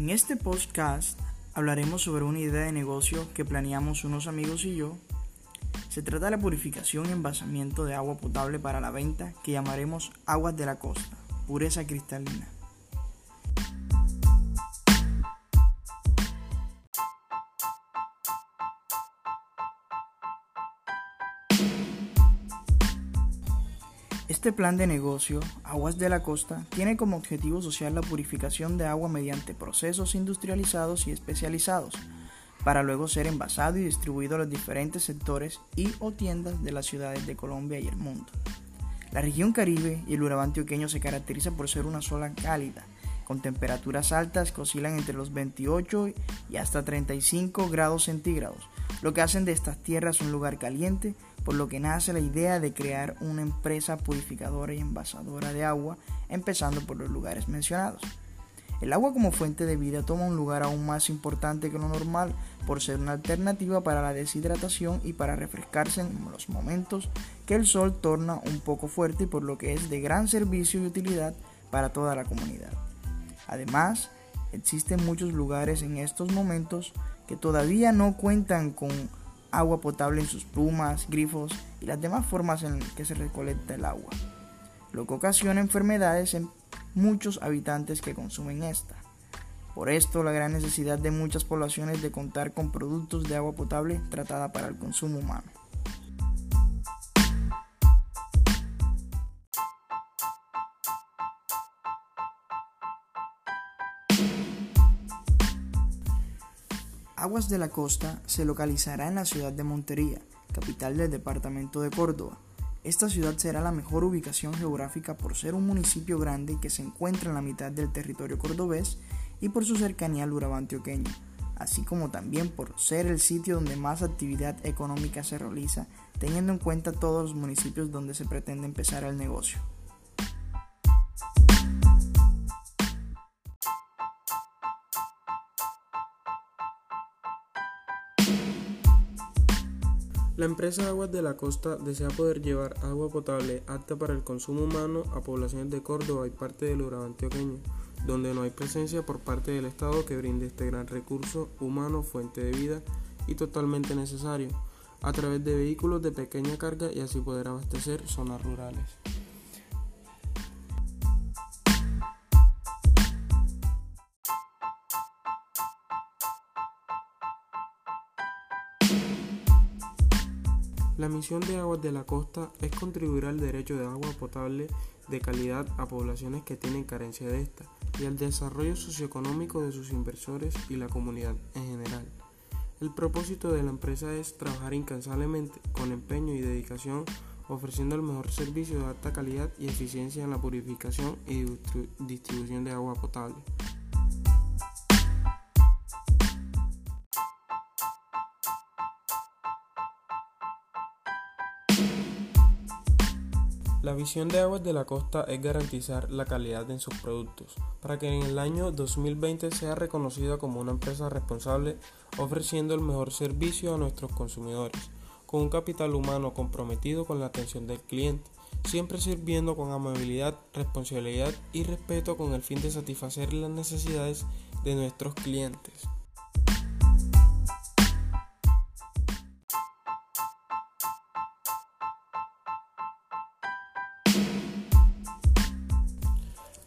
En este podcast hablaremos sobre una idea de negocio que planeamos unos amigos y yo. Se trata de la purificación y envasamiento de agua potable para la venta que llamaremos Aguas de la Costa, pureza cristalina. Este plan de negocio, Aguas de la Costa, tiene como objetivo social la purificación de agua mediante procesos industrializados y especializados, para luego ser envasado y distribuido a los diferentes sectores y o tiendas de las ciudades de Colombia y el mundo. La región Caribe y el Urabá antioqueño se caracteriza por ser una zona cálida, con temperaturas altas que oscilan entre los 28 y hasta 35 grados centígrados, lo que hacen de estas tierras un lugar caliente por lo que nace la idea de crear una empresa purificadora y envasadora de agua, empezando por los lugares mencionados. El agua como fuente de vida toma un lugar aún más importante que lo normal por ser una alternativa para la deshidratación y para refrescarse en los momentos que el sol torna un poco fuerte y por lo que es de gran servicio y utilidad para toda la comunidad. Además, existen muchos lugares en estos momentos que todavía no cuentan con agua potable en sus plumas, grifos y las demás formas en que se recolecta el agua, lo que ocasiona enfermedades en muchos habitantes que consumen esta. Por esto, la gran necesidad de muchas poblaciones de contar con productos de agua potable tratada para el consumo humano. Aguas de la Costa se localizará en la ciudad de Montería, capital del departamento de Córdoba. Esta ciudad será la mejor ubicación geográfica por ser un municipio grande que se encuentra en la mitad del territorio cordobés y por su cercanía al Urabá antioqueño, así como también por ser el sitio donde más actividad económica se realiza, teniendo en cuenta todos los municipios donde se pretende empezar el negocio. La empresa Aguas de la Costa desea poder llevar agua potable apta para el consumo humano a poblaciones de Córdoba y parte del Urabá antioqueño, donde no hay presencia por parte del Estado que brinde este gran recurso humano, fuente de vida y totalmente necesario, a través de vehículos de pequeña carga y así poder abastecer zonas rurales. La misión de Aguas de la Costa es contribuir al derecho de agua potable de calidad a poblaciones que tienen carencia de esta y al desarrollo socioeconómico de sus inversores y la comunidad en general. El propósito de la empresa es trabajar incansablemente, con empeño y dedicación, ofreciendo el mejor servicio de alta calidad y eficiencia en la purificación y distribución de agua potable. La visión de Aguas de la Costa es garantizar la calidad en sus productos, para que en el año 2020 sea reconocida como una empresa responsable ofreciendo el mejor servicio a nuestros consumidores, con un capital humano comprometido con la atención del cliente, siempre sirviendo con amabilidad, responsabilidad y respeto con el fin de satisfacer las necesidades de nuestros clientes.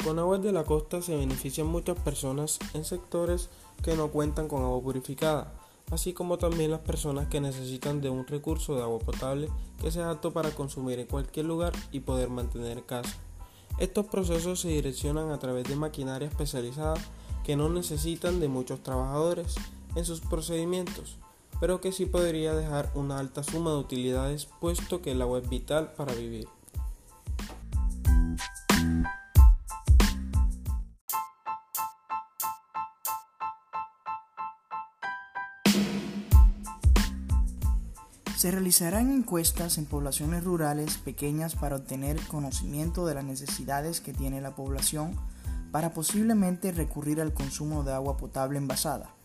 Con aguas de la costa se benefician muchas personas en sectores que no cuentan con agua purificada, así como también las personas que necesitan de un recurso de agua potable que sea apto para consumir en cualquier lugar y poder mantener casa. Estos procesos se direccionan a través de maquinaria especializada que no necesitan de muchos trabajadores en sus procedimientos, pero que sí podría dejar una alta suma de utilidades puesto que el agua es vital para vivir. Se realizarán encuestas en poblaciones rurales pequeñas para obtener conocimiento de las necesidades que tiene la población para posiblemente recurrir al consumo de agua potable envasada.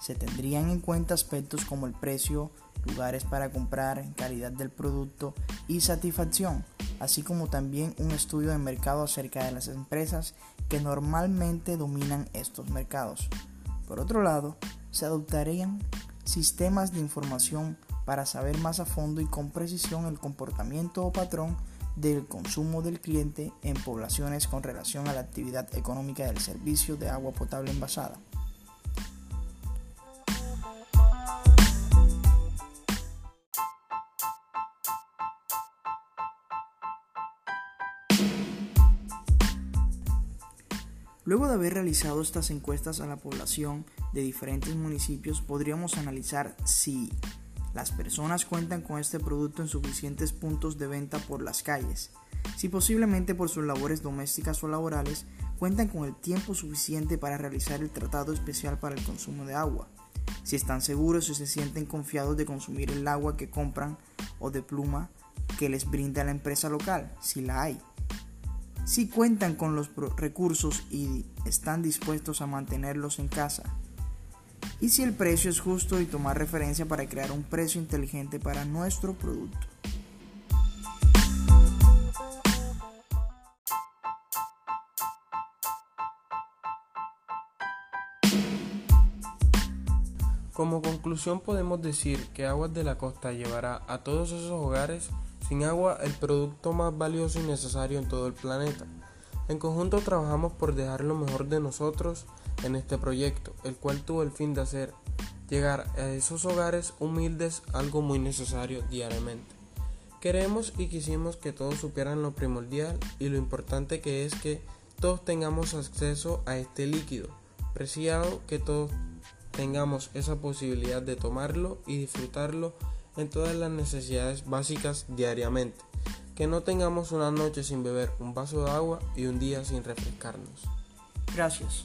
Se tendrían en cuenta aspectos como el precio, lugares para comprar, calidad del producto y satisfacción, así como también un estudio de mercado acerca de las empresas que normalmente dominan estos mercados. Por otro lado, se adoptarían sistemas de información para saber más a fondo y con precisión el comportamiento o patrón del consumo del cliente en poblaciones con relación a la actividad económica del servicio de agua potable envasada. Luego de haber realizado estas encuestas a la población de diferentes municipios, podríamos analizar si las personas cuentan con este producto en suficientes puntos de venta por las calles, si posiblemente por sus labores domésticas o laborales cuentan con el tiempo suficiente para realizar el tratado especial para el consumo de agua, si están seguros o se sienten confiados de consumir el agua que compran o de pluma que les brinda la empresa local, si la hay si cuentan con los recursos y están dispuestos a mantenerlos en casa. Y si el precio es justo y tomar referencia para crear un precio inteligente para nuestro producto. Como conclusión podemos decir que Aguas de la Costa llevará a todos esos hogares sin agua, el producto más valioso y necesario en todo el planeta. En conjunto trabajamos por dejar lo mejor de nosotros en este proyecto, el cual tuvo el fin de hacer llegar a esos hogares humildes algo muy necesario diariamente. Queremos y quisimos que todos supieran lo primordial y lo importante que es que todos tengamos acceso a este líquido, preciado que todos tengamos esa posibilidad de tomarlo y disfrutarlo en todas las necesidades básicas diariamente. Que no tengamos una noche sin beber un vaso de agua y un día sin refrescarnos. Gracias.